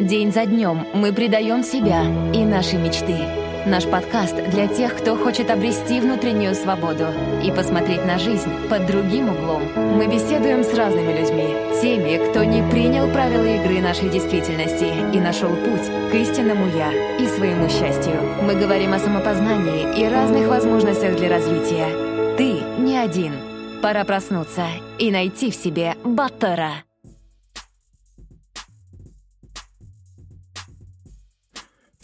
День за днем мы предаем себя и наши мечты. Наш подкаст для тех, кто хочет обрести внутреннюю свободу и посмотреть на жизнь под другим углом. Мы беседуем с разными людьми, теми, кто не принял правила игры нашей действительности и нашел путь к истинному «я» и своему счастью. Мы говорим о самопознании и разных возможностях для развития. Ты не один. Пора проснуться и найти в себе Баттера.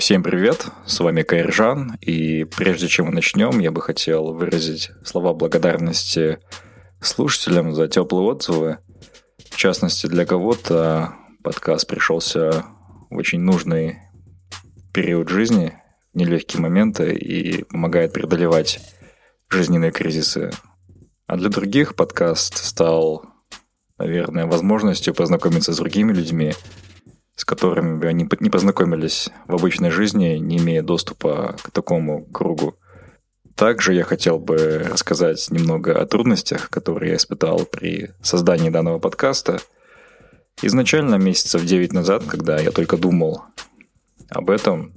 Всем привет, с вами Кайржан, и прежде чем мы начнем, я бы хотел выразить слова благодарности слушателям за теплые отзывы. В частности, для кого-то подкаст пришелся в очень нужный период жизни, нелегкие моменты и помогает преодолевать жизненные кризисы. А для других подкаст стал, наверное, возможностью познакомиться с другими людьми, с которыми они не познакомились в обычной жизни, не имея доступа к такому кругу. Также я хотел бы рассказать немного о трудностях, которые я испытал при создании данного подкаста. Изначально, месяцев 9 назад, когда я только думал об этом,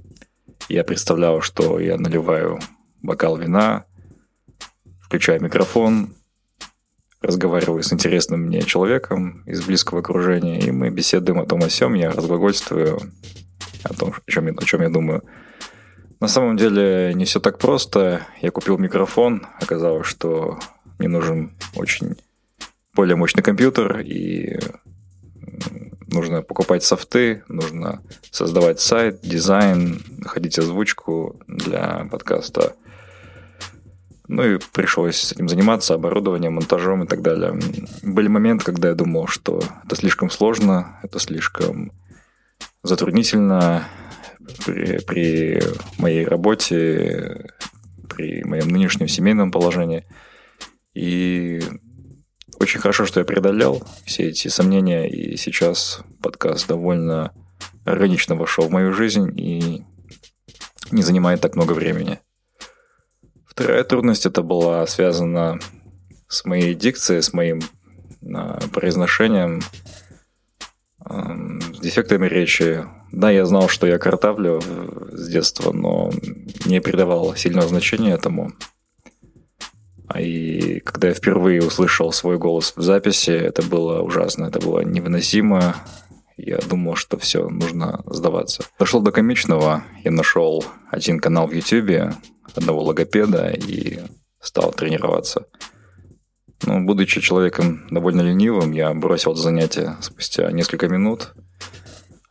я представлял, что я наливаю бокал вина, включаю микрофон, разговариваю с интересным мне человеком из близкого окружения, и мы беседуем о том о сем, я разглагольствую о том, о чем, я, о чем я думаю. На самом деле не все так просто. Я купил микрофон, оказалось, что мне нужен очень более мощный компьютер, и нужно покупать софты, нужно создавать сайт, дизайн, находить озвучку для подкаста – ну и пришлось с этим заниматься, оборудованием, монтажом и так далее. Были моменты, когда я думал, что это слишком сложно, это слишком затруднительно при, при моей работе, при моем нынешнем семейном положении. И очень хорошо, что я преодолел все эти сомнения, и сейчас подкаст довольно органично вошел в мою жизнь и не занимает так много времени. Вторая трудность это была связана с моей дикцией, с моим э, произношением, с дефектами речи. Да, я знал, что я картавлю с детства, но не придавал сильного значения этому. А и когда я впервые услышал свой голос в записи, это было ужасно, это было невыносимо. Я думал, что все, нужно сдаваться. Дошло до комичного. Я нашел один канал в YouTube, одного логопеда и стал тренироваться. Но, будучи человеком довольно ленивым, я бросил это занятие спустя несколько минут.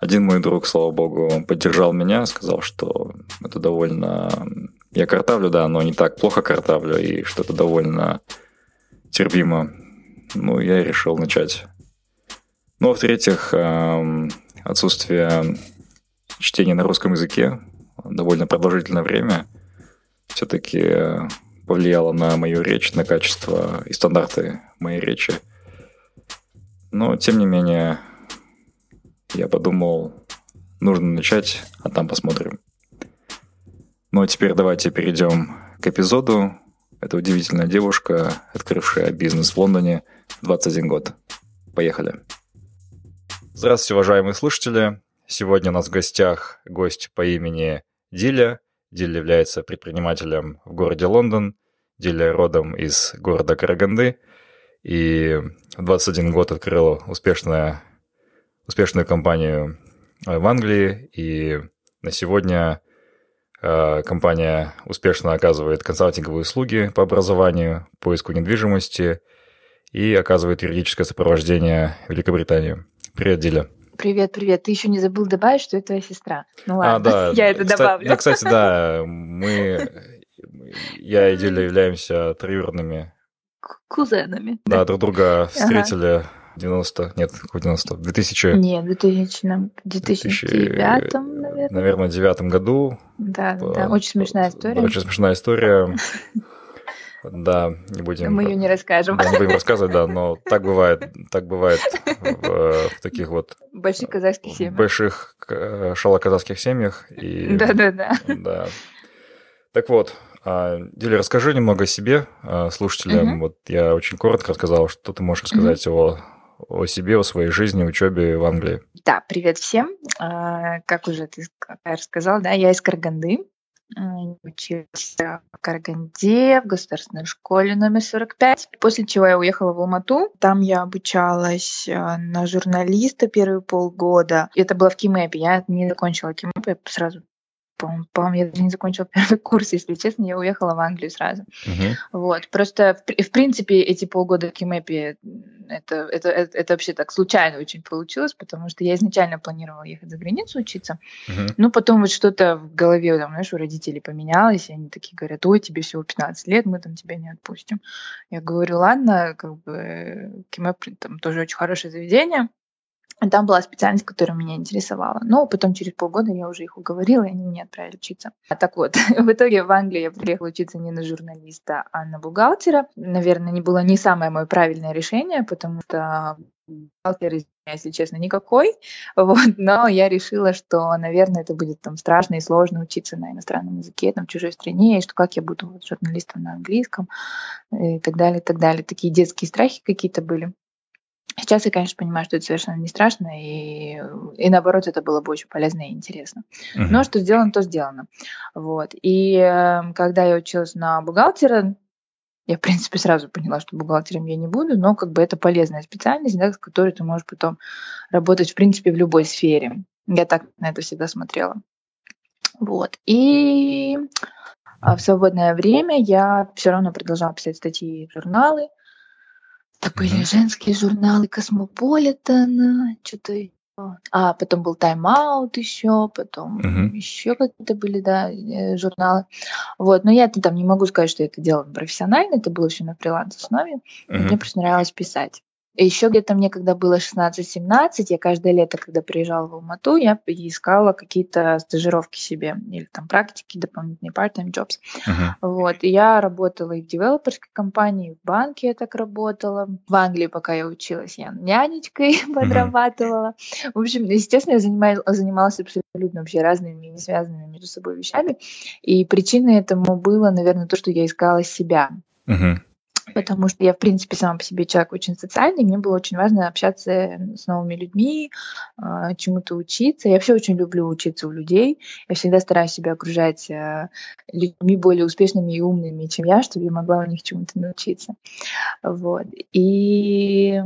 Один мой друг, слава богу, поддержал меня, сказал, что это довольно... Я картавлю, да, но не так плохо картавлю, и что это довольно терпимо. Ну, я решил начать. Ну, а в-третьих, эм, отсутствие чтения на русском языке довольно продолжительное время – все-таки э, повлияло на мою речь, на качество и стандарты моей речи. Но, тем не менее, я подумал, нужно начать, а там посмотрим. Ну а теперь давайте перейдем к эпизоду. Это удивительная девушка, открывшая бизнес в Лондоне в 21 год. Поехали. Здравствуйте, уважаемые слушатели. Сегодня у нас в гостях гость по имени Диля. Диль является предпринимателем в городе Лондон, Диля родом из города Караганды, и в 21 год открыл успешную, успешную компанию в Англии, и на сегодня э, компания успешно оказывает консалтинговые услуги по образованию, поиску недвижимости и оказывает юридическое сопровождение Великобритании. Привет, Диля. Привет, привет. Ты еще не забыл добавить, что это твоя сестра. Ну а, ладно, а, да. я это кстати, добавлю. Да, кстати, да, мы, я и Диля являемся троюродными. Кузенами. Да, друг друга встретили 90, нет, какой 90, в 2000... Нет, в 2000, 2009, наверное. Наверное, девятом году. Да, да, очень смешная история. Очень смешная история. Да, не будем... Мы ее не расскажем. Да, не будем рассказывать, да, но так бывает, так бывает в, в таких вот... Больших казахских семьях. Больших шалоказахских семьях. Да-да-да. Да. Так вот, а, Диля, расскажи немного о себе а, слушателям. Угу. Вот я очень коротко рассказал, что ты можешь рассказать угу. о, о себе, о своей жизни, учебе в Англии. Да, привет всем. А, как уже ты рассказал, да, я из Караганды. Училась в Караганде в государственной школе номер 45. После чего я уехала в Алмату. Там я обучалась на журналиста первые полгода. Это было в Кимэпе. Я не закончила Кимэп, я сразу по-моему, я даже не закончила первый курс, если честно, я уехала в Англию сразу. Uh-huh. Вот, просто в, в принципе эти полгода в Кимэпе это, это, это, это вообще так случайно очень получилось, потому что я изначально планировала ехать за границу учиться, uh-huh. но потом вот что-то в голове, там, знаешь, у родителей поменялось, и они такие говорят, ой, тебе всего 15 лет, мы там тебя не отпустим. Я говорю, ладно, как бы Кимэп там тоже очень хорошее заведение, там была специальность, которая меня интересовала. Но потом через полгода я уже их уговорила, и они меня отправили учиться. А так вот, в итоге в Англию я приехала учиться не на журналиста, а на бухгалтера. Наверное, не было не самое мое правильное решение, потому что бухгалтер, если честно, никакой. Вот. Но я решила, что, наверное, это будет там страшно и сложно учиться на иностранном языке, там, в чужой стране, и что как я буду вот, журналистом на английском, и так далее, и так далее. Такие детские страхи какие-то были. Сейчас я, конечно, понимаю, что это совершенно не страшно, и, и наоборот, это было бы очень полезно и интересно. Uh-huh. Но что сделано, то сделано. Вот. И э, когда я училась на бухгалтера, я, в принципе, сразу поняла, что бухгалтером я не буду, но как бы это полезная специальность, да, с которой ты можешь потом работать, в принципе, в любой сфере. Я так на это всегда смотрела. Вот. И а в свободное время я все равно продолжала писать статьи в журналы, это были женские журналы Космополитен, что-то а, потом был Time Out еще, потом uh-huh. еще какие-то были, да, э, журналы. Вот, но я там не могу сказать, что я это делала профессионально, это было все на фриланс-основе. Uh-huh. Мне просто нравилось писать. Еще где-то мне, когда было 16-17, я каждое лето, когда приезжала в Алмату, я искала какие-то стажировки себе или там практики, дополнительные part-time jobs. Uh-huh. Вот. И я работала и в девелоперской компании, и в банке я так работала. В Англии, пока я училась, я нянечкой uh-huh. подрабатывала. В общем, естественно, я занималась, занималась абсолютно вообще разными, не связанными между собой вещами. И причиной этому было, наверное, то, что я искала себя. Uh-huh потому что я, в принципе, сама по себе человек очень социальный, мне было очень важно общаться с новыми людьми, а, чему-то учиться. Я вообще очень люблю учиться у людей. Я всегда стараюсь себя окружать а, людьми более успешными и умными, чем я, чтобы я могла у них чему-то научиться. Вот. И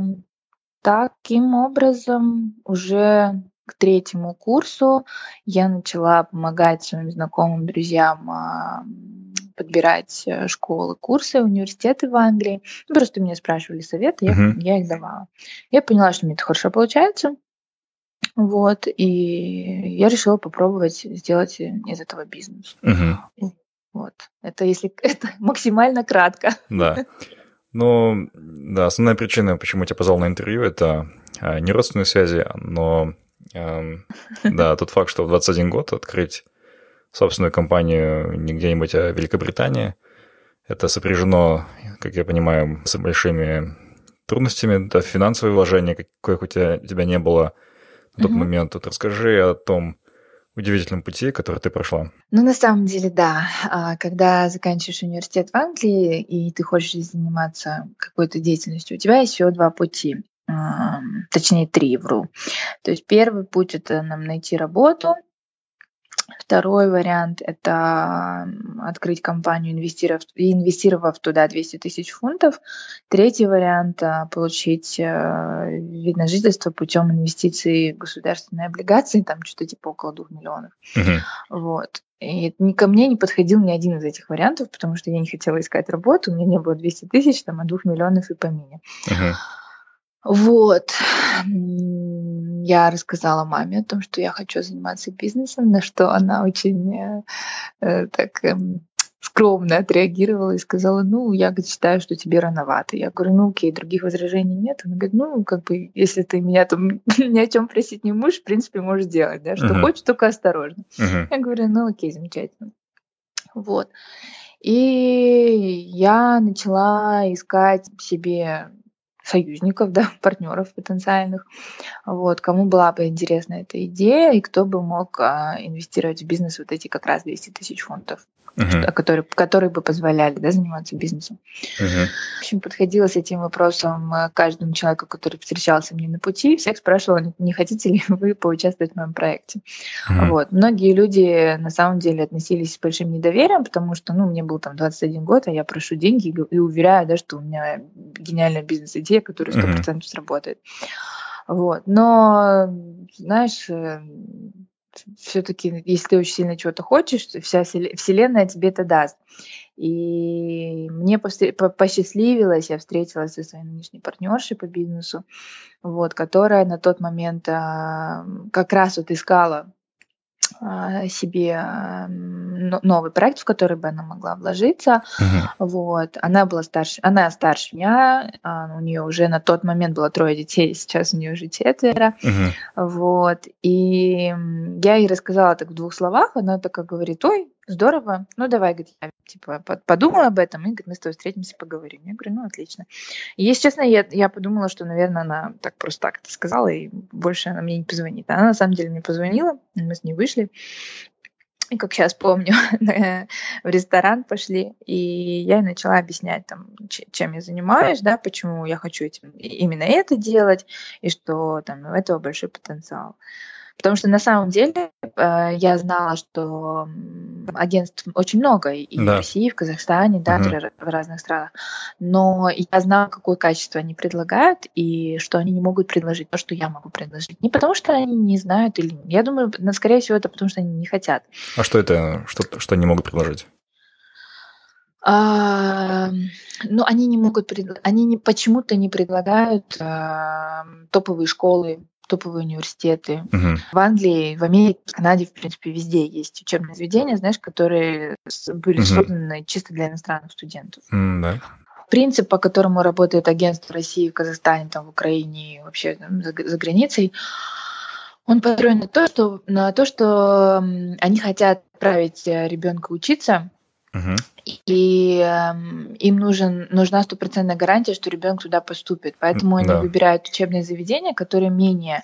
таким образом уже к третьему курсу я начала помогать своим знакомым, друзьям а, подбирать э, школы, курсы, университеты в Англии. Ну, просто меня спрашивали советы, я, uh-huh. я их давала. Я поняла, что мне это хорошо получается. Вот, и я решила попробовать сделать из этого бизнес. Uh-huh. Вот. Это если это максимально кратко. Да. Ну, да, основная причина, почему я тебя позвал на интервью, это а, не родственные связи, но эм, да, тот факт, что в 21 год открыть собственную компанию не где-нибудь, а в Великобритании. Это сопряжено, как я понимаю, с большими трудностями, да, финансовые вложения, каких у тебя, у тебя не было на тот mm момент. Вот расскажи о том удивительном пути, который ты прошла. Ну, на самом деле, да. А, когда заканчиваешь университет в Англии, и ты хочешь заниматься какой-то деятельностью, у тебя есть всего два пути. Точнее, три, вру. То есть первый путь — это нам найти работу, Второй вариант – это открыть компанию, инвестировав, инвестировав туда 200 тысяч фунтов. Третий вариант – получить э, вид на жительство путем инвестиций в государственные облигации, там что-то типа около 2 миллионов. Uh-huh. Вот. И ни ко мне не подходил ни один из этих вариантов, потому что я не хотела искать работу, у меня не было 200 тысяч, там, а 2 миллионов и помине. Uh-huh. Вот я рассказала маме о том, что я хочу заниматься бизнесом, на что она очень э, э так э, скромно отреагировала и сказала, ну, я говорит, считаю, что тебе рановато. Я говорю, ну, окей, других возражений нет. Она говорит, ну, как бы, если ты меня там ни о чем просить не можешь, в принципе, можешь делать, да, что uh-huh. хочешь, только осторожно. Uh-huh. Я говорю, ну, окей, замечательно. Вот. И я начала искать себе союзников, да, партнеров потенциальных, вот, кому была бы интересна эта идея и кто бы мог а, инвестировать в бизнес вот эти как раз 200 тысяч фунтов uh-huh. которые, которые бы позволяли да, заниматься бизнесом. Uh-huh. В общем, подходила с этим вопросом э, каждому человеку, который встречался мне на пути, всех спрашивала, не хотите ли вы поучаствовать в моем проекте. Uh-huh. Вот. Многие люди на самом деле относились с большим недоверием, потому что ну, мне был там 21 год, а я прошу деньги и, и уверяю, да, что у меня гениальная бизнес-идея, которая 100% uh-huh. сработает. Вот. Но, знаешь, э, все-таки, если ты очень сильно чего-то хочешь, вся вселенная тебе это даст. И мне посчастливилось, я встретилась со своей нынешней партнершей по бизнесу, вот, которая на тот момент а, как раз вот искала себе новый проект, в который бы она могла вложиться. Uh-huh. Вот. Она была старше, она старше меня, а, у нее уже на тот момент было трое детей, сейчас у нее уже четверо. Uh-huh. Вот. И я ей рассказала так в двух словах, она такая говорит, ой, здорово, ну давай, говорит, я типа подумала об этом, и говорит, мы с тобой встретимся, поговорим. Я говорю, ну отлично. И, если честно, я, я подумала, что, наверное, она так просто так это сказала, и больше она мне не позвонит. Она на самом деле мне позвонила, мы с ней вышли, и как сейчас помню, в ресторан пошли, и я начала объяснять, там, чем я занимаюсь, да, почему я хочу этим, именно это делать, и что там у этого большой потенциал. Потому что на самом деле э, я знала, что агентств очень много и да. в России, и в Казахстане, да, угу. в разных странах. Но я знала, какое качество они предлагают и что они не могут предложить то, что я могу предложить. Не потому что они не знают или я думаю, скорее всего это потому что они не хотят. А что это, что, что они могут предложить? А, ну, они не могут, пред... они не, почему-то не предлагают а, топовые школы, топовые университеты. Угу. В Англии, в Америке, в Канаде, в принципе, везде есть учебные заведения, знаешь, которые были угу. созданы чисто для иностранных студентов. Mm, да. Принцип, по которому работает агентство в России, в Казахстане, там, в Украине и вообще там, за, за границей, он построен на то, что, на то, что они хотят отправить э, ребенка учиться, угу. и э, им нужен, нужна стопроцентная гарантия, что ребенок туда поступит. Поэтому они да. выбирают учебные заведения, которые менее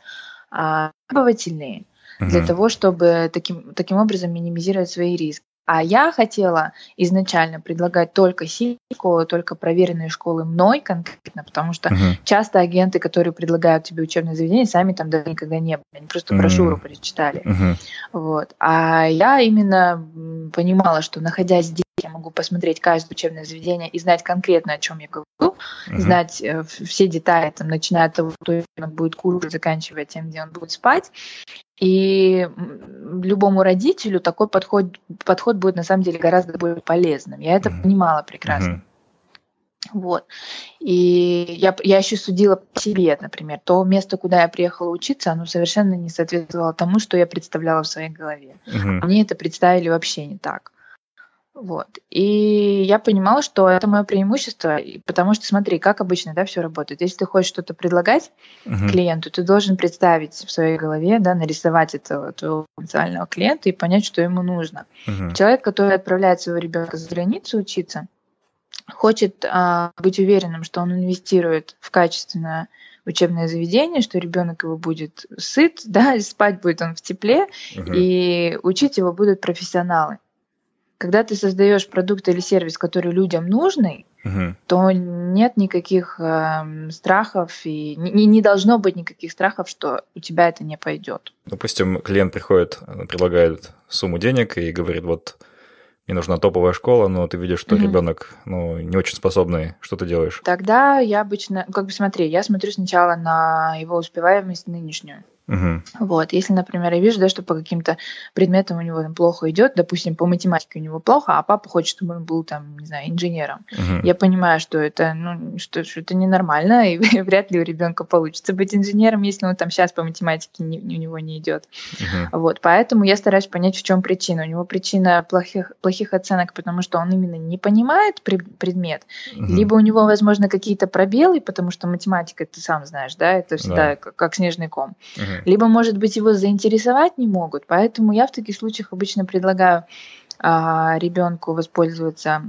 э, требовательные, угу. для того, чтобы таким, таким образом минимизировать свои риски. А я хотела изначально предлагать только школы, только проверенные школы мной конкретно, потому что uh-huh. часто агенты, которые предлагают тебе учебное заведение, сами там даже никогда не были, они просто брошюру uh-huh. прочитали. Uh-huh. Вот. А я именно понимала, что находясь здесь, я могу посмотреть каждое учебное заведение и знать конкретно, о чем я говорю, uh-huh. знать э, все детали, там, начиная от того, он будет кушать, заканчивая тем, где он будет спать. И любому родителю такой подход, подход будет на самом деле гораздо более полезным. Я это mm-hmm. понимала прекрасно. Mm-hmm. Вот. И я, я еще судила по себе, например. То место, куда я приехала учиться, оно совершенно не соответствовало тому, что я представляла в своей голове. Uh-huh. Мне это представили вообще не так. Вот. И я понимала, что это мое преимущество, потому что смотри, как обычно, да, все работает. Если ты хочешь что-то предлагать uh-huh. клиенту, ты должен представить в своей голове, да, нарисовать этого твоего потенциального клиента и понять, что ему нужно. Uh-huh. Человек, который отправляет своего ребенка за границу учиться, хочет а, быть уверенным, что он инвестирует в качественное учебное заведение, что ребенок его будет сыт, да, и спать будет он в тепле, uh-huh. и учить его будут профессионалы когда ты создаешь продукт или сервис, который людям нужный, угу. то нет никаких э, страхов и не, не должно быть никаких страхов, что у тебя это не пойдет. Допустим, клиент приходит, предлагает сумму денег и говорит, вот мне нужна топовая школа, но ты видишь, что угу. ребенок ну, не очень способный, что ты делаешь? Тогда я обычно, как бы смотри, я смотрю сначала на его успеваемость нынешнюю. Угу. Вот, если, например, я вижу, да, что по каким-то предметам у него там плохо идет, допустим, по математике у него плохо, а папа хочет, чтобы он был там, не знаю, инженером. Угу. Я понимаю, что это, ну, что, что это ненормально, и вряд ли у ребенка получится быть инженером, если он там сейчас по математике не, у него не идет. Угу. Вот, поэтому я стараюсь понять, в чем причина. У него причина плохих, плохих оценок, потому что он именно не понимает предмет, угу. либо у него, возможно, какие-то пробелы, потому что математика, ты сам знаешь, да, это всегда да. как, как снежный ком. Угу либо, может быть, его заинтересовать не могут. Поэтому я в таких случаях обычно предлагаю а, ребенку воспользоваться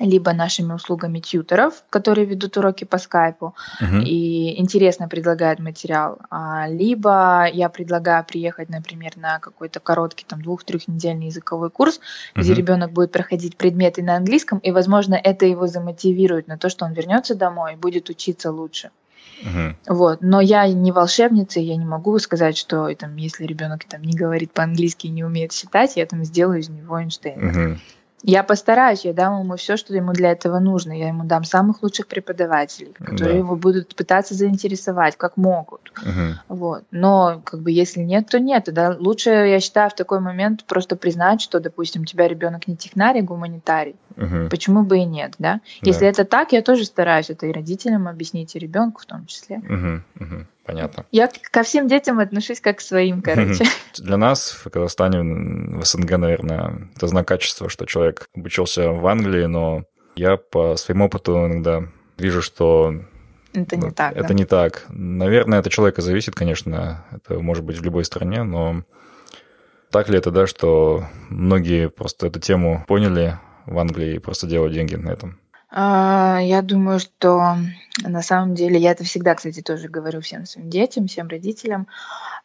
либо нашими услугами тьютеров, которые ведут уроки по скайпу uh-huh. и интересно предлагают материал, а, либо я предлагаю приехать, например, на какой-то короткий там двух-трехнедельный языковой курс, uh-huh. где ребенок будет проходить предметы на английском, и, возможно, это его замотивирует на то, что он вернется домой и будет учиться лучше. Угу. Вот. Но я не волшебница, я не могу сказать, что там, если ребенок там, не говорит по-английски и не умеет считать, я там сделаю из него Эйнштейна. Угу. Я постараюсь, я дам ему все, что ему для этого нужно. Я ему дам самых лучших преподавателей, которые да. его будут пытаться заинтересовать, как могут. Угу. Вот. Но как бы если нет, то нет. Да? Лучше, я считаю, в такой момент просто признать, что, допустим, у тебя ребенок не технарий, а гуманитарий. Угу. Почему бы и нет, да? да? Если это так, я тоже стараюсь это и родителям объяснить, и ребенку в том числе. Угу. Угу. Понятно. Я ко всем детям отношусь как к своим, короче. Для нас в Казахстане, в СНГ, наверное, это знак качества, что человек обучился в Англии, но я по своему опыту иногда вижу, что это не так. Это да? не так. Наверное, это человека зависит, конечно. Это может быть в любой стране, но так ли это, да, что многие просто эту тему поняли в Англии и просто делают деньги на этом? А, я думаю, что на самом деле, я это всегда, кстати, тоже говорю всем своим детям, всем родителям,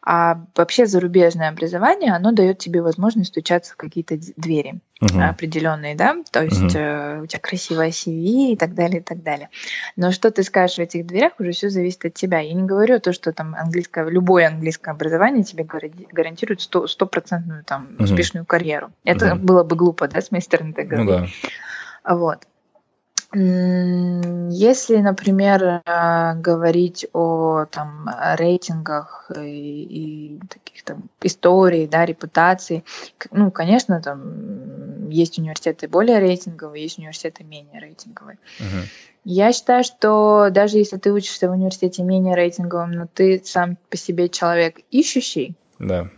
а вообще зарубежное образование, оно дает тебе возможность стучаться в какие-то двери uh-huh. определенные, да, то есть uh-huh. у тебя красивая CV и так далее, и так далее. Но что ты скажешь в этих дверях, уже все зависит от тебя. Я не говорю то, что там английское, любое английское образование тебе гарантирует стопроцентную там uh-huh. успешную карьеру. Это uh-huh. было бы глупо, да, с моей стороны так говорить. Ну да. Вот. Если, например, э, говорить о там, рейтингах и, и таких там историй, да, репутации, ну, конечно, там есть университеты более рейтинговые, есть университеты менее рейтинговые. Uh-huh. Я считаю, что даже если ты учишься в университете менее рейтинговым, но ты сам по себе человек ищущий, да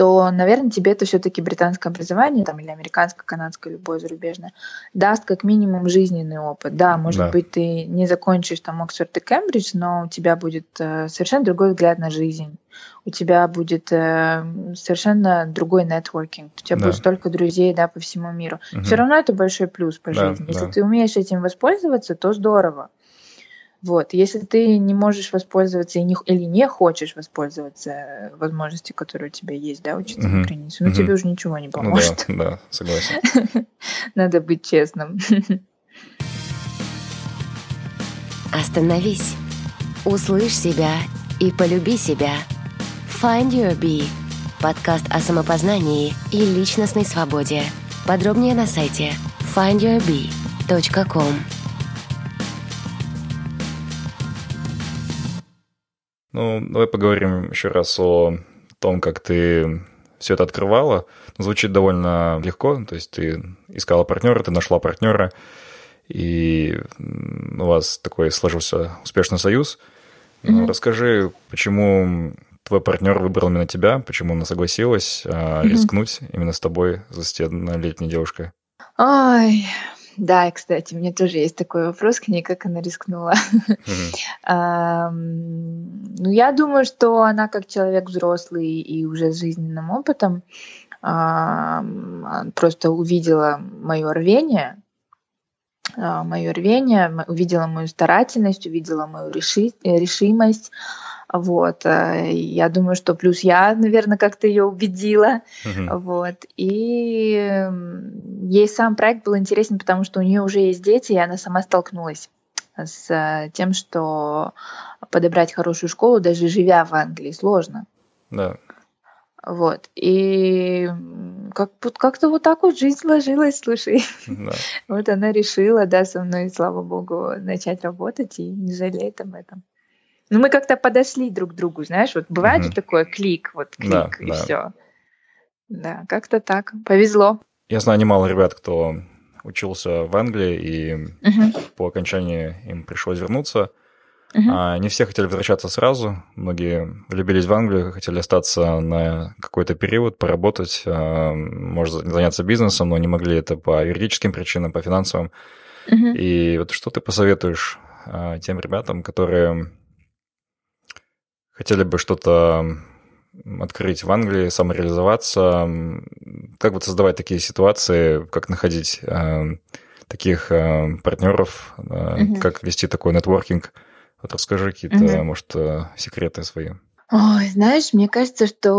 то, наверное, тебе это все-таки британское образование, там, или американское, канадское, любое зарубежное, даст как минимум жизненный опыт. Да, может да. быть, ты не закончишь там Оксфорд и Кембридж, но у тебя будет э, совершенно другой взгляд на жизнь. У тебя будет э, совершенно другой нетворкинг. У тебя да. будет столько друзей, да, по всему миру. Угу. Все равно это большой плюс по да, жизни. Если да. ты умеешь этим воспользоваться, то здорово. Вот. Если ты не можешь воспользоваться и не, или не хочешь воспользоваться возможностью, которая у тебя есть, да, учиться uh-huh. за границу, ну uh-huh. тебе уже ничего не поможет. Ну, да, да, согласен. Надо быть честным. Остановись. Услышь себя и полюби себя. Find Your Bee. Подкаст о самопознании и личностной свободе. Подробнее на сайте findyourbee.com. Ну, давай поговорим еще раз о том, как ты все это открывала. Звучит довольно легко, то есть ты искала партнера, ты нашла партнера, и у вас такой сложился успешный союз. Mm-hmm. Расскажи, почему твой партнер выбрал именно тебя, почему она согласилась mm-hmm. рискнуть именно с тобой, с 20-летней девушкой? Ой, да, и, кстати, мне тоже есть такой вопрос к ней, как она рискнула. Ну, я думаю, что она как человек взрослый и уже с жизненным опытом просто увидела мое рвение, а, мое рвение, увидела мою старательность, увидела мою решимость, вот. Э, я думаю, что плюс я, наверное, как-то ее убедила. Uh-huh. Вот. И ей сам проект был интересен, потому что у нее уже есть дети, и она сама столкнулась с э, тем, что подобрать хорошую школу, даже живя в Англии, сложно. Да. Вот. И как, как-то вот так вот жизнь сложилась, слушай. Да. Вот она решила, да, со мной, слава богу, начать работать и не жалеет об этом. Ну, мы как-то подошли друг к другу, знаешь, вот бывает же такое клик, вот клик, да, и да. все. Да, как-то так. Повезло. Я знаю немало ребят, кто учился в Англии, и угу. по окончании им пришлось вернуться. Угу. А не все хотели возвращаться сразу. Многие влюбились в Англию, хотели остаться на какой-то период, поработать, а, может, заняться бизнесом, но не могли это по юридическим причинам, по финансовым. Угу. И вот что ты посоветуешь а, тем ребятам, которые хотели бы что-то открыть в Англии, самореализоваться, как вот создавать такие ситуации, как находить э, таких э, партнеров, э, угу. как вести такой нетворкинг. Вот расскажи какие-то, угу. может, э, секреты свои. Ой, знаешь, мне кажется, что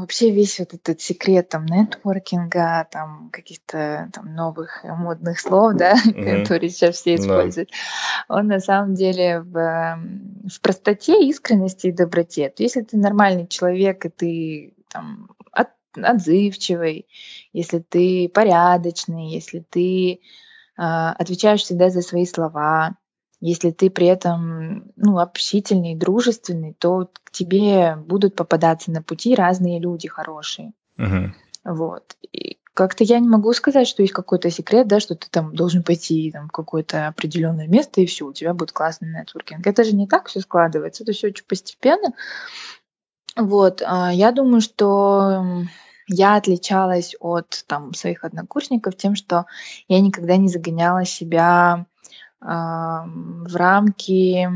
вообще весь вот этот секрет там нетворкинга, там каких-то там новых модных слов, да, mm-hmm. которые сейчас все используют, да. он на самом деле в, в простоте, искренности и доброте. То если ты нормальный человек, и ты там от, отзывчивый, если ты порядочный, если ты э, отвечаешь всегда за свои слова, если ты при этом ну, общительный, дружественный, то к тебе будут попадаться на пути разные люди хорошие. Uh-huh. Вот. И как-то я не могу сказать, что есть какой-то секрет, да, что ты там должен пойти там, в какое-то определенное место, и все, у тебя будет классный нетворкинг. Это же не так все складывается, это все очень постепенно. Вот. А я думаю, что я отличалась от там, своих однокурсников тем, что я никогда не загоняла себя в рамки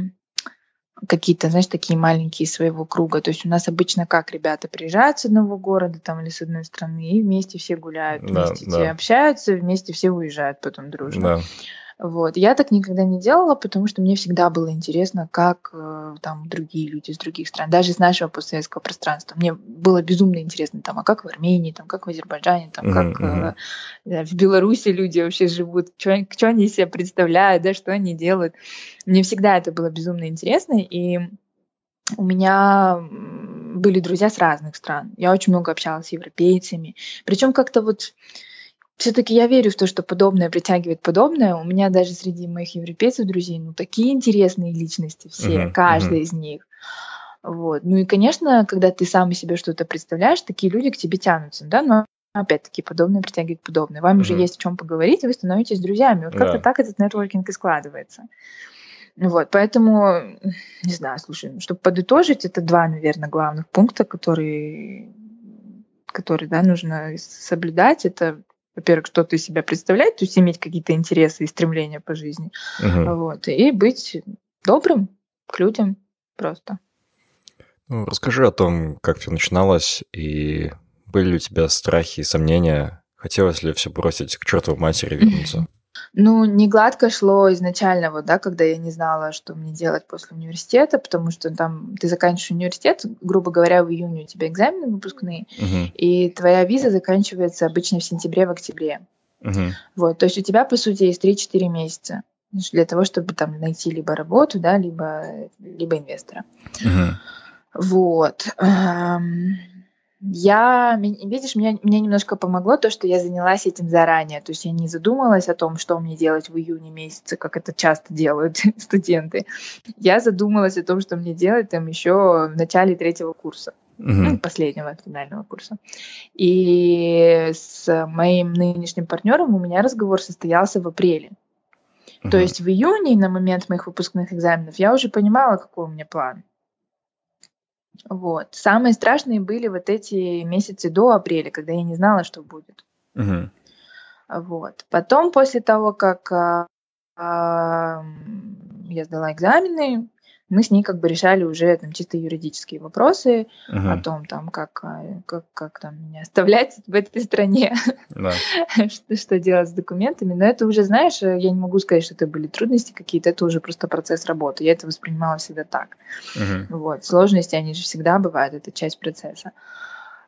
какие-то, знаешь, такие маленькие своего круга. То есть у нас обычно как ребята приезжают с одного города там или с одной страны и вместе все гуляют, вместе да, все да. общаются, вместе все уезжают потом дружно. Да. Вот. Я так никогда не делала, потому что мне всегда было интересно, как э, там другие люди из других стран, даже из нашего постсоветского пространства. Мне было безумно интересно, там, а как в Армении, там, как в Азербайджане, там, как mm-hmm. э, в Беларуси люди вообще живут, что они себе представляют, да, что они делают. Мне всегда это было безумно интересно, и у меня были друзья с разных стран. Я очень много общалась с европейцами. Причем как-то вот все-таки я верю в то, что подобное притягивает подобное. У меня даже среди моих европейцев друзей, ну, такие интересные личности все, uh-huh, каждый uh-huh. из них. Вот. Ну и, конечно, когда ты сам из себя что-то представляешь, такие люди к тебе тянутся, да, но опять-таки подобное притягивает подобное. Вам uh-huh. уже есть о чем поговорить, и вы становитесь друзьями. Вот как-то так этот нетворкинг и складывается. Вот, поэтому, не знаю, слушай, чтобы подытожить, это два, наверное, главных пункта, которые, которые, да, нужно соблюдать. Это во-первых, что-то из себя представлять, то есть иметь какие-то интересы и стремления по жизни, угу. вот, и быть добрым к людям просто. Ну, расскажи о том, как все начиналось, и были ли у тебя страхи и сомнения, хотелось ли все бросить к чертовой матери вернуться? Ну, не гладко шло изначально, вот, да, когда я не знала, что мне делать после университета, потому что там ты заканчиваешь университет, грубо говоря, в июне у тебя экзамены выпускные, uh-huh. и твоя виза заканчивается обычно в сентябре, в октябре. Uh-huh. Вот, то есть у тебя, по сути, есть 3-4 месяца для того, чтобы там найти либо работу, да, либо, либо инвестора. Uh-huh. Вот. Я, видишь, меня, меня немножко помогло то, что я занялась этим заранее. То есть я не задумалась о том, что мне делать в июне месяце, как это часто делают студенты. Я задумалась о том, что мне делать там еще в начале третьего курса. Uh-huh. Ну, последнего финального курса. И с моим нынешним партнером у меня разговор состоялся в апреле. Uh-huh. То есть в июне, на момент моих выпускных экзаменов, я уже понимала, какой у меня план. Вот. Самые страшные были вот эти месяцы до апреля, когда я не знала, что будет. Угу. Вот. Потом, после того, как а, а, я сдала экзамены, мы с ней как бы решали уже там чисто юридические вопросы uh-huh. о том, там, как, а, как, как там меня оставлять в этой стране, да. что, что делать с документами. Но это уже, знаешь, я не могу сказать, что это были трудности какие-то, это уже просто процесс работы. Я это воспринимала всегда так. Uh-huh. Вот. Сложности, они же всегда бывают, это часть процесса.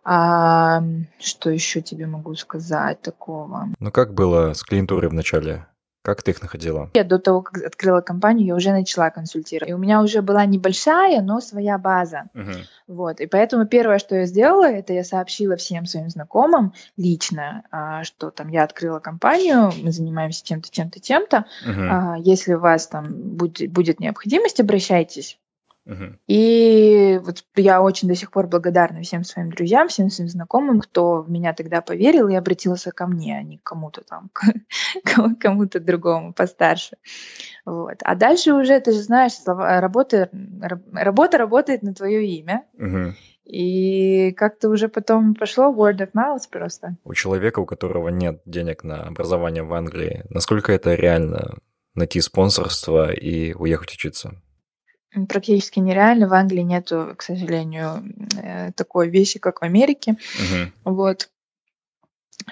А, что еще тебе могу сказать такого? Ну как было с клиентурой в начале? Как ты их находила? Я до того, как открыла компанию, я уже начала консультировать. И у меня уже была небольшая, но своя база. Uh-huh. Вот. И поэтому первое, что я сделала, это я сообщила всем своим знакомым лично, а, что там я открыла компанию, мы занимаемся тем-то, тем-то, тем-то. Uh-huh. Если у вас там будет, будет необходимость, обращайтесь. Мгм. И вот я очень до сих пор благодарна всем своим друзьям, всем своим знакомым, кто в меня тогда поверил и обратился ко мне, а не к кому-то там, к кому-то другому постарше. Вот. А дальше уже, ты же знаешь, слова, работа, раб- работа работает на твое имя. Мгм. И как-то уже потом пошло word of mouth просто. У человека, у которого нет денег на образование в Англии, насколько это реально найти спонсорство и уехать учиться? Практически нереально. В Англии нету, к сожалению, э, такой вещи, как в Америке. Мгм. Вот.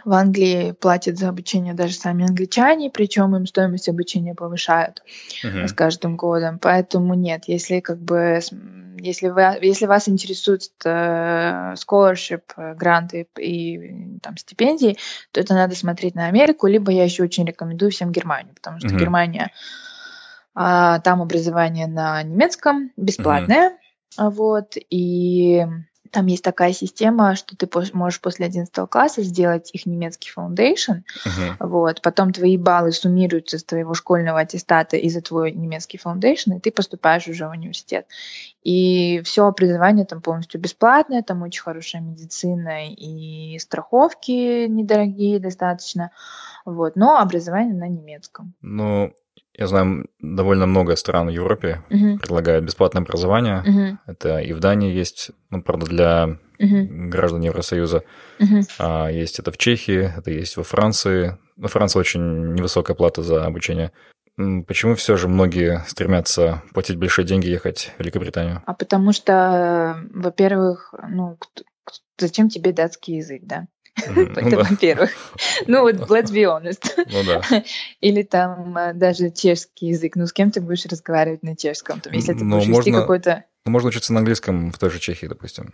В Англии платят за обучение даже сами англичане, причем им стоимость обучения повышают Мгм. с каждым годом. Поэтому нет, если как бы если вы, если вас интересует э, scholarship, э, гранты и там стипендии, то это надо смотреть на Америку, либо я еще очень рекомендую всем Германию, потому что Мгм. Германия а, там образование на немецком бесплатное, а, вот и там есть такая система, что ты можешь после 11 класса сделать их немецкий foundation, Мгм. вот, потом твои баллы суммируются с твоего школьного аттестата и за твой немецкий foundation, и ты поступаешь уже в университет. И все образование там полностью бесплатное, там очень хорошая медицина и страховки недорогие достаточно, вот, но образование на немецком. Ну, я знаю, довольно много стран в Европе Мгм, предлагают бесплатное образование. мгм, Это и в Дании есть, ну, правда, для мгм, граждан Евросоюза. мгм. А есть это в Чехии, это есть во Франции. Во Франции очень невысокая плата за обучение. Почему все же многие стремятся платить большие деньги и ехать в Великобританию? А потому что, во-первых, ну, зачем тебе датский язык, да? Ну Это да, во-первых. Ну вот, let's be honest. ну. Или там э, даже чешский язык. Ну, с кем ты будешь разговаривать на чешском? Если ты Ну, будешь вести какой-то... Ну, Можно учиться на английском в той же Чехии, допустим.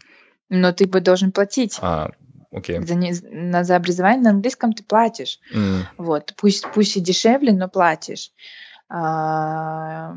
Но ты бы должен платить. А, окей. За, не- на, за образование на английском ты платишь. М, Вот, пусть, пусть и дешевле, но платишь. А,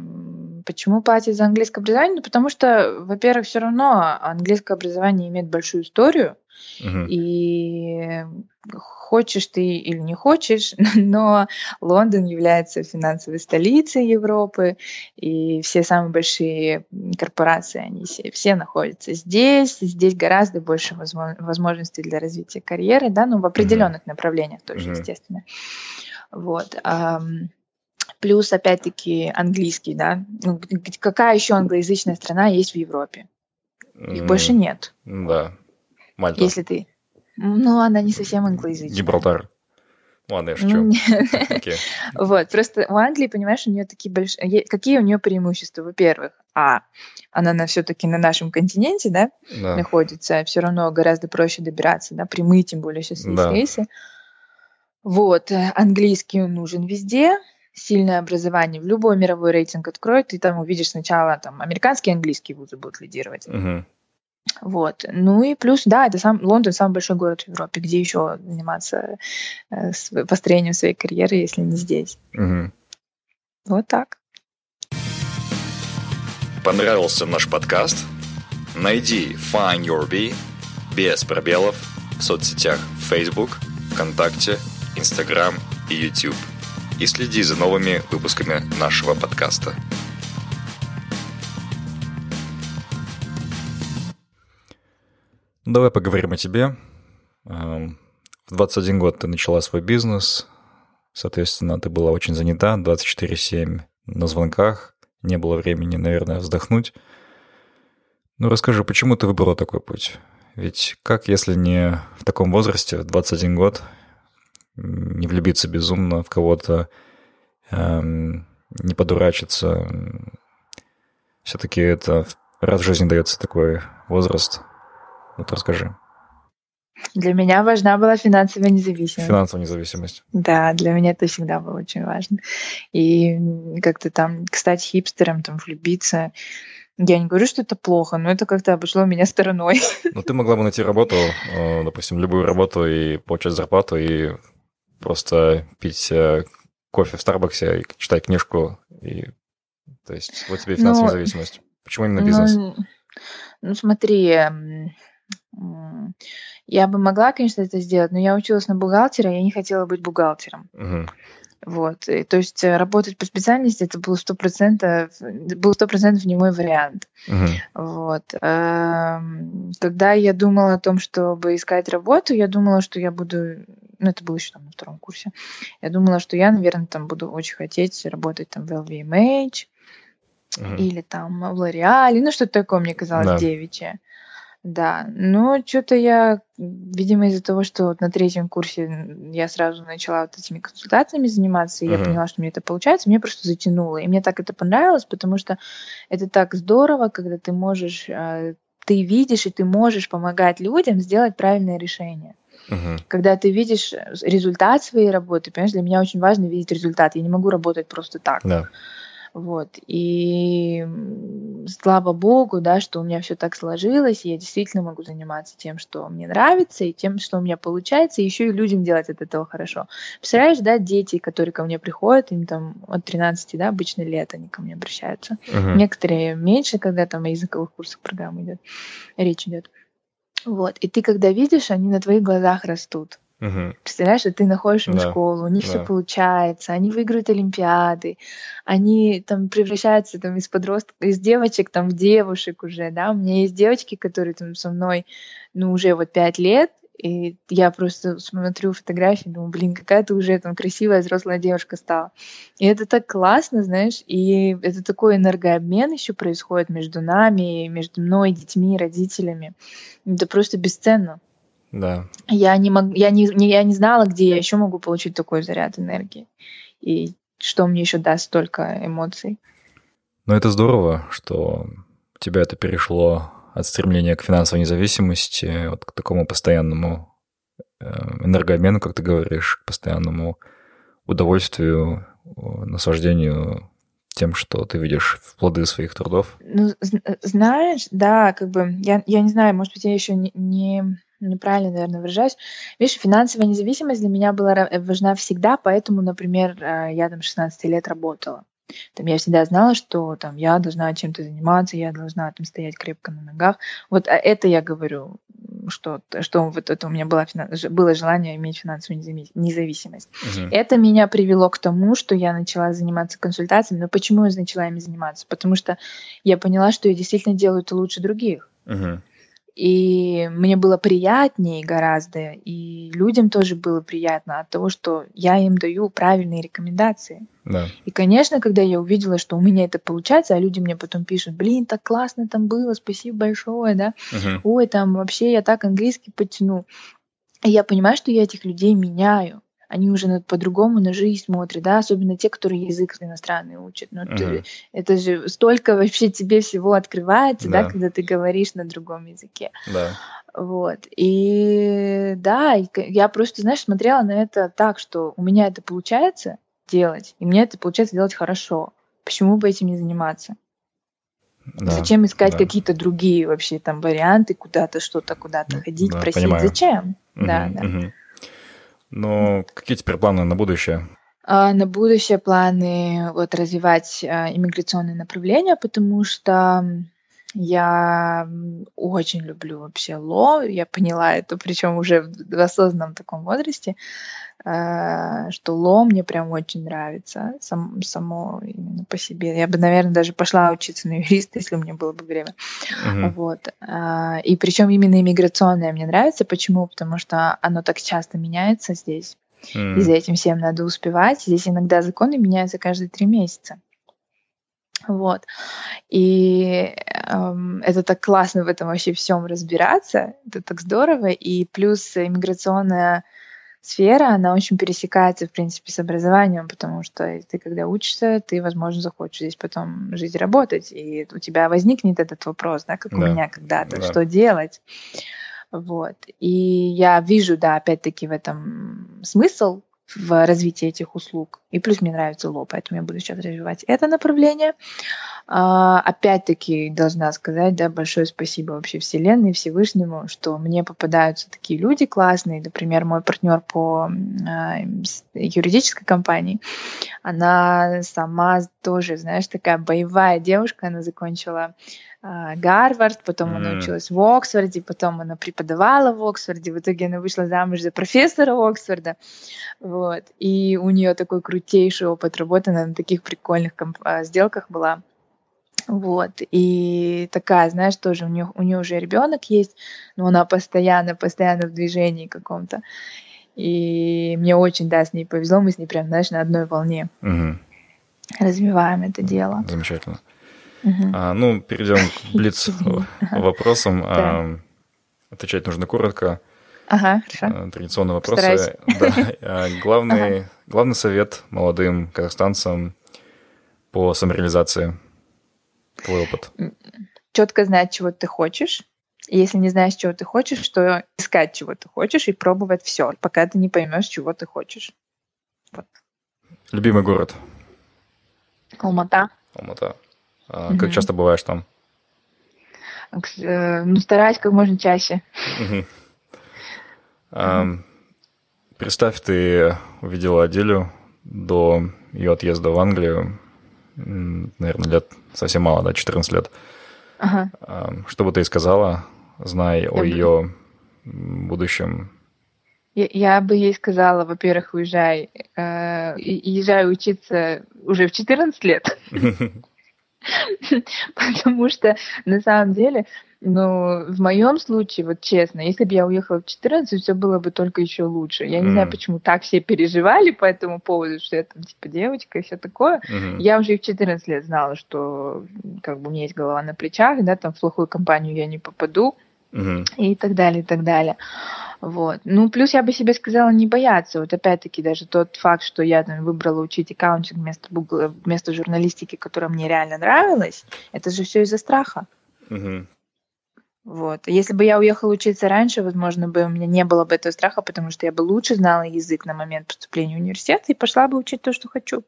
почему платить за английское образование? Ну, потому что, во-первых, все равно английское образование имеет большую историю, мгм. и хочешь ты или не хочешь, но Лондон является финансовой столицей Европы, и все самые большие корпорации, они все, все находятся здесь, здесь гораздо больше возмо- возможностей для развития карьеры, да, ну, в определенных направлениях тоже, Мгм. естественно. Вот. Плюс, опять-таки, английский, да. Ну, какая еще англоязычная страна есть в Европе? Их М, больше нет, Да. Мальта. если ты... Ну, она не совсем англоязычная. Гибралтар. Ладно, я шучу. Вот, просто у Англии, понимаешь, у нее такие большие... Какие у нее преимущества? Во-первых, а, она на, все-таки на нашем континенте, да, Да. находится, все равно гораздо проще добираться, да, прямые, тем более сейчас есть Да. рейсы. Вот, э, английский он нужен везде, сильное образование. В любой мировой рейтинг откроет, ты там увидишь сначала там американские и английские вузы будут лидировать. Мгм. Вот. Ну и плюс, да, это сам Лондон самый большой город в Европе, где еще заниматься э, построением своей карьеры, если не здесь. Мгм. Вот так. Понравился наш подкаст? Найди Find Your Bee без пробелов в соцсетях Facebook, ВКонтакте, Instagram и YouTube. И следи за новыми выпусками нашего подкаста. Давай поговорим о тебе. Эм, В 21 год ты начала свой бизнес. Соответственно, ты была очень занята 24-7 на звонках. Не было времени, наверное, вздохнуть. Ну, расскажи, почему ты выбрала такой путь? Ведь как, если не в таком возрасте, в 21 год, не влюбиться безумно в кого-то, эм, не подурачиться? Все-таки это раз в жизни дается такой возраст. Вот расскажи. Для меня важна была финансовая независимость. Финансовая независимость. Да, для меня это всегда было очень важно. И как-то там, кстати, хипстером там влюбиться. Я не говорю, что это плохо, но это как-то обошло меня стороной. Ну, ты могла бы найти работу, э, допустим, любую работу и получать зарплату, и просто пить э, кофе в Старбаксе, и читать книжку, и... То есть вот тебе финансовая Ну, независимость. Почему именно бизнес? Ну, ну, смотри, я бы могла, конечно, это сделать, но я училась на бухгалтера, я не хотела быть бухгалтером. Мгм. Вот. И, то есть э, работать по специальности это было сто процентов был сто процентов не мой вариант. Мгм. Вот. Эм, Когда я думала о том, чтобы искать работу, я думала, что я буду, ну это было еще там на втором курсе, я думала, что я, наверное, там буду очень хотеть работать там в LVMH Мгм. или там в L'Oreal, ну что-то такое мне казалось Да. девичье. Да, но что-то я, видимо, из-за того, что вот на третьем курсе я сразу начала вот этими консультациями заниматься, и я Мгм. поняла, что мне это получается, мне просто затянуло. И мне так это понравилось, потому что это так здорово, когда ты можешь, э, ты видишь и ты можешь помогать людям сделать правильное решение. Мгм. Когда ты видишь э, результат своей работы, понимаешь, для меня очень важно видеть результат. Я не могу работать просто так. Да. Вот. И слава богу, да, что у меня все так сложилось, и я действительно могу заниматься тем, что мне нравится, и тем, что у меня получается, и еще и людям делать от этого хорошо. Представляешь, да, дети, которые ко мне приходят, им там от 13, да, обычно лет они ко мне обращаются. Мгм. Некоторые меньше, когда там о языковых курсах программы идет, речь идет. Вот. И ты, когда видишь, они на твоих глазах растут. Мгм. Представляешь, ты находишь им Да, школу, у них все да. получается, они выиграют олимпиады, они там превращаются там из подростков, из девочек там в девушек уже, да. У меня есть девочки, которые там со мной, ну, уже вот пять лет, и я просто смотрю фотографии, думаю, блин, какая ты уже там красивая взрослая девушка стала. И это так классно, знаешь, и это такой энергообмен еще происходит между нами, между мной, детьми, родителями. Это просто бесценно. Да. Я не, мог, я, не, не- я не знала, где я еще могу получить такой заряд энергии. И что мне еще даст столько эмоций. Но это здорово, что тебя это перешло от стремления к финансовой независимости, вот к такому постоянному э, энергообмену, как ты говоришь, к постоянному удовольствию, наслаждению тем, что ты видишь плоды своих трудов. Ну, знаешь, да, как бы, я, я не знаю, может быть, я еще не, не- неправильно, наверное, выражаюсь. Видишь, финансовая независимость для меня была важна всегда, поэтому, например, э, я там 16 лет работала. Там я всегда знала, что там я должна чем-то заниматься, я должна там стоять крепко на ногах. Вот а это я говорю, что, что вот это у меня было, было желание иметь финансовую незави- независимость. Мгм. Это меня привело к тому, что я начала заниматься консультациями. Но почему я начала ими заниматься? Потому что я поняла, что я действительно делаю это лучше других. Мгм. И мне было приятнее гораздо, и людям тоже было приятно от того, что я им даю правильные рекомендации. Да. И, конечно, когда я увидела, что у меня это получается, а люди мне потом пишут, блин, так классно там было, спасибо большое, да, Мгм. ой, там вообще я так английский подтяну. И я понимаю, что я этих людей меняю. Они уже по-другому на жизнь смотрят, да, особенно те, которые язык иностранный учат. Ну, ты- Мгм. это же столько вообще тебе всего открывается, да. Да. когда ты говоришь на другом языке. Да. Вот. И да, я просто, знаешь, смотрела на это так, что у меня это получается делать, и мне это получается делать хорошо. Почему бы этим не заниматься? Да. Зачем искать да. какие-то другие вообще там варианты, куда-то что-то, куда-то Ну, ходить, да, просить? понимаю. Зачем? Да, Мгм, да. мгм. Но какие теперь планы на будущее? А на будущее планы вот развивать а, иммиграционное направление, потому что я очень люблю вообще ло. Я поняла это, причем уже в осознанном таком возрасте, э, что ло мне прям очень нравится сам- само именно по себе. Я бы, наверное, даже пошла учиться на юриста, если у меня было бы время. Мгм. Вот. А, И причем именно иммиграционное мне нравится. Почему? Потому что оно так часто меняется здесь. М. И за этим всем надо успевать. Здесь иногда законы меняются каждые три месяца. Вот. И эм, это так классно в этом вообще всем разбираться. Это так здорово. И плюс иммиграционная сфера, она очень пересекается, в принципе, с образованием, потому что ты, когда учишься, ты, возможно, захочешь здесь потом жить и работать. И у тебя возникнет этот вопрос, да, как у Да. меня когда-то, Да. что делать. Вот. И я вижу, да, опять-таки в этом смысл в развитии этих услуг. И плюс мне нравится ло, поэтому я буду сейчас развивать это направление. А, опять-таки должна сказать, да, большое спасибо вообще Вселенной, Всевышнему, что мне попадаются такие люди классные. Например, мой партнер по а, юридической компании, она сама тоже, знаешь, такая боевая девушка, она закончила а, Гарвард, потом mm. она училась в Оксфорде, потом она преподавала в Оксфорде, в итоге она вышла замуж за профессора Оксфорда, вот, и у нее такой крутейший опыт работы на таких прикольных сделках была. Вот, и такая, знаешь, тоже у нее, у нее уже ребенок есть, но она постоянно, постоянно в движении каком-то. И мне очень, да, с ней повезло, мы с ней прям, знаешь, на одной волне угу. развиваем это дело. Замечательно. Угу. А, ну, перейдем к блиц вопросам. А, отвечать нужно коротко. Ага, хорошо. Традиционные вопросы. Да. А, главный, ага. главный совет молодым казахстанцам по самореализации – твой опыт? Четко знать, чего ты хочешь. если не знаешь, чего ты хочешь, то искать, чего ты хочешь, и пробовать все, пока ты не поймешь, чего ты хочешь. Вот. Любимый город? Алмата. Алмата. А угу. Как часто бываешь там? Э, ну, стараюсь как можно чаще. Угу. А, представь, ты увидела Аделю до ее отъезда в Англию наверное, лет совсем мало, да, 14 лет. Ага. Что бы ты сказала, зная я о ее будущем? Я, я бы ей сказала, во-первых, уезжай, э, езжай учиться уже в 14 лет. Потому что на самом деле но в моем случае, вот честно, если бы я уехала в 14, все было бы только еще лучше. Я не mm. знаю, почему так все переживали по этому поводу, что я там типа девочка и все такое. Mm-hmm. Я уже и в 14 лет знала, что как бы у меня есть голова на плечах, да, там в плохую компанию я не попаду. Mm-hmm. И так далее, и так далее. Вот. Ну, плюс я бы себе сказала не бояться. Вот опять-таки даже тот факт, что я там выбрала учить аккаунтинг вместо, вместо журналистики, которая мне реально нравилась, это же все из-за страха. Mm-hmm. Вот. Если бы я уехала учиться раньше, возможно, бы у меня не было бы этого страха, потому что я бы лучше знала язык на момент поступления в университет и пошла бы учить то, что хочу,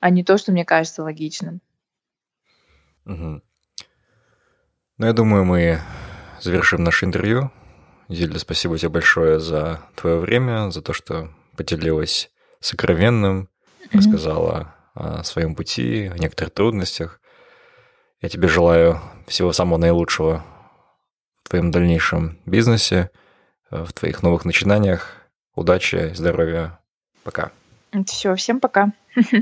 а не то, что мне кажется логичным. Угу. Ну, я думаю, мы завершим наше интервью. Зельда, спасибо тебе большое за твое время, за то, что поделилась сокровенным, рассказала о своем пути, о некоторых трудностях. Я тебе желаю всего самого наилучшего в твоем дальнейшем бизнесе, э, в твоих новых начинаниях. Удачи, здоровья. Пока. Все, всем пока.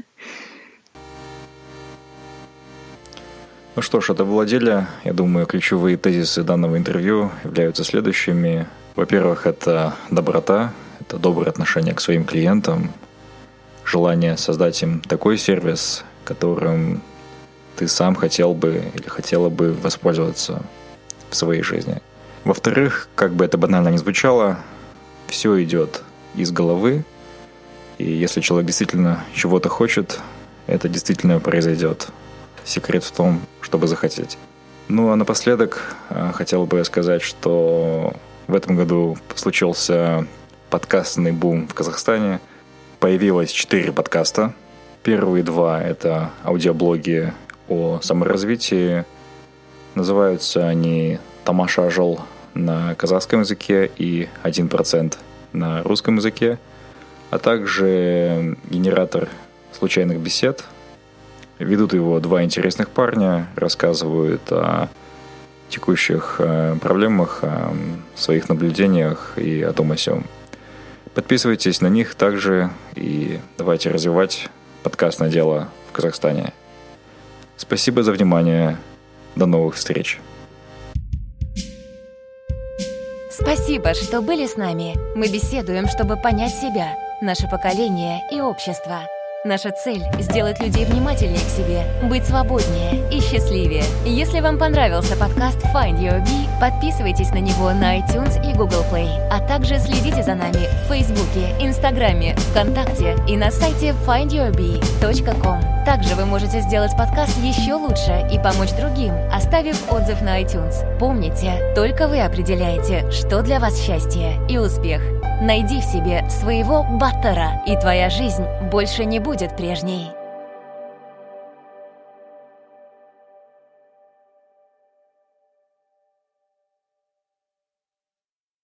Ну что ж, это Владеля. Я думаю, ключевые тезисы данного интервью являются следующими. Во-первых, это доброта, это доброе отношение к своим клиентам, желание создать им такой сервис, которым ты сам хотел бы или хотела бы воспользоваться в своей жизни. Во-вторых, как бы это банально ни звучало, все идет из головы, и если человек действительно чего-то хочет, это действительно произойдет. Секрет в том, чтобы захотеть. Ну а напоследок э, хотел бы сказать, что в этом году случился подкастный бум в Казахстане. Появилось четыре подкаста. Первые два – это аудиоблоги о саморазвитии, Называются они «Тамаша жол» на казахском языке и 1% на русском языке, а также генератор случайных бесед. Ведут его два интересных парня, рассказывают о текущих э, проблемах, о своих наблюдениях и о том о сём. Подписывайтесь на них также и давайте развивать подкастное дело в Казахстане. Спасибо за внимание. До новых встреч. Спасибо, что были с нами. Мы беседуем, чтобы понять себя, наше поколение и общество. Наша цель — сделать людей внимательнее к себе, быть свободнее и счастливее. Если вам понравился подкаст Find Your Bee, подписывайтесь на него на iTunes и Google Play, а также следите за нами в Фейсбуке, Инстаграме, ВКонтакте и на сайте findyourbee.com. Также вы можете сделать подкаст еще лучше и помочь другим, оставив отзыв на iTunes. Помните, только вы определяете, что для вас счастье и успех. Найди в себе своего баттера, и твоя жизнь больше не будет прежней.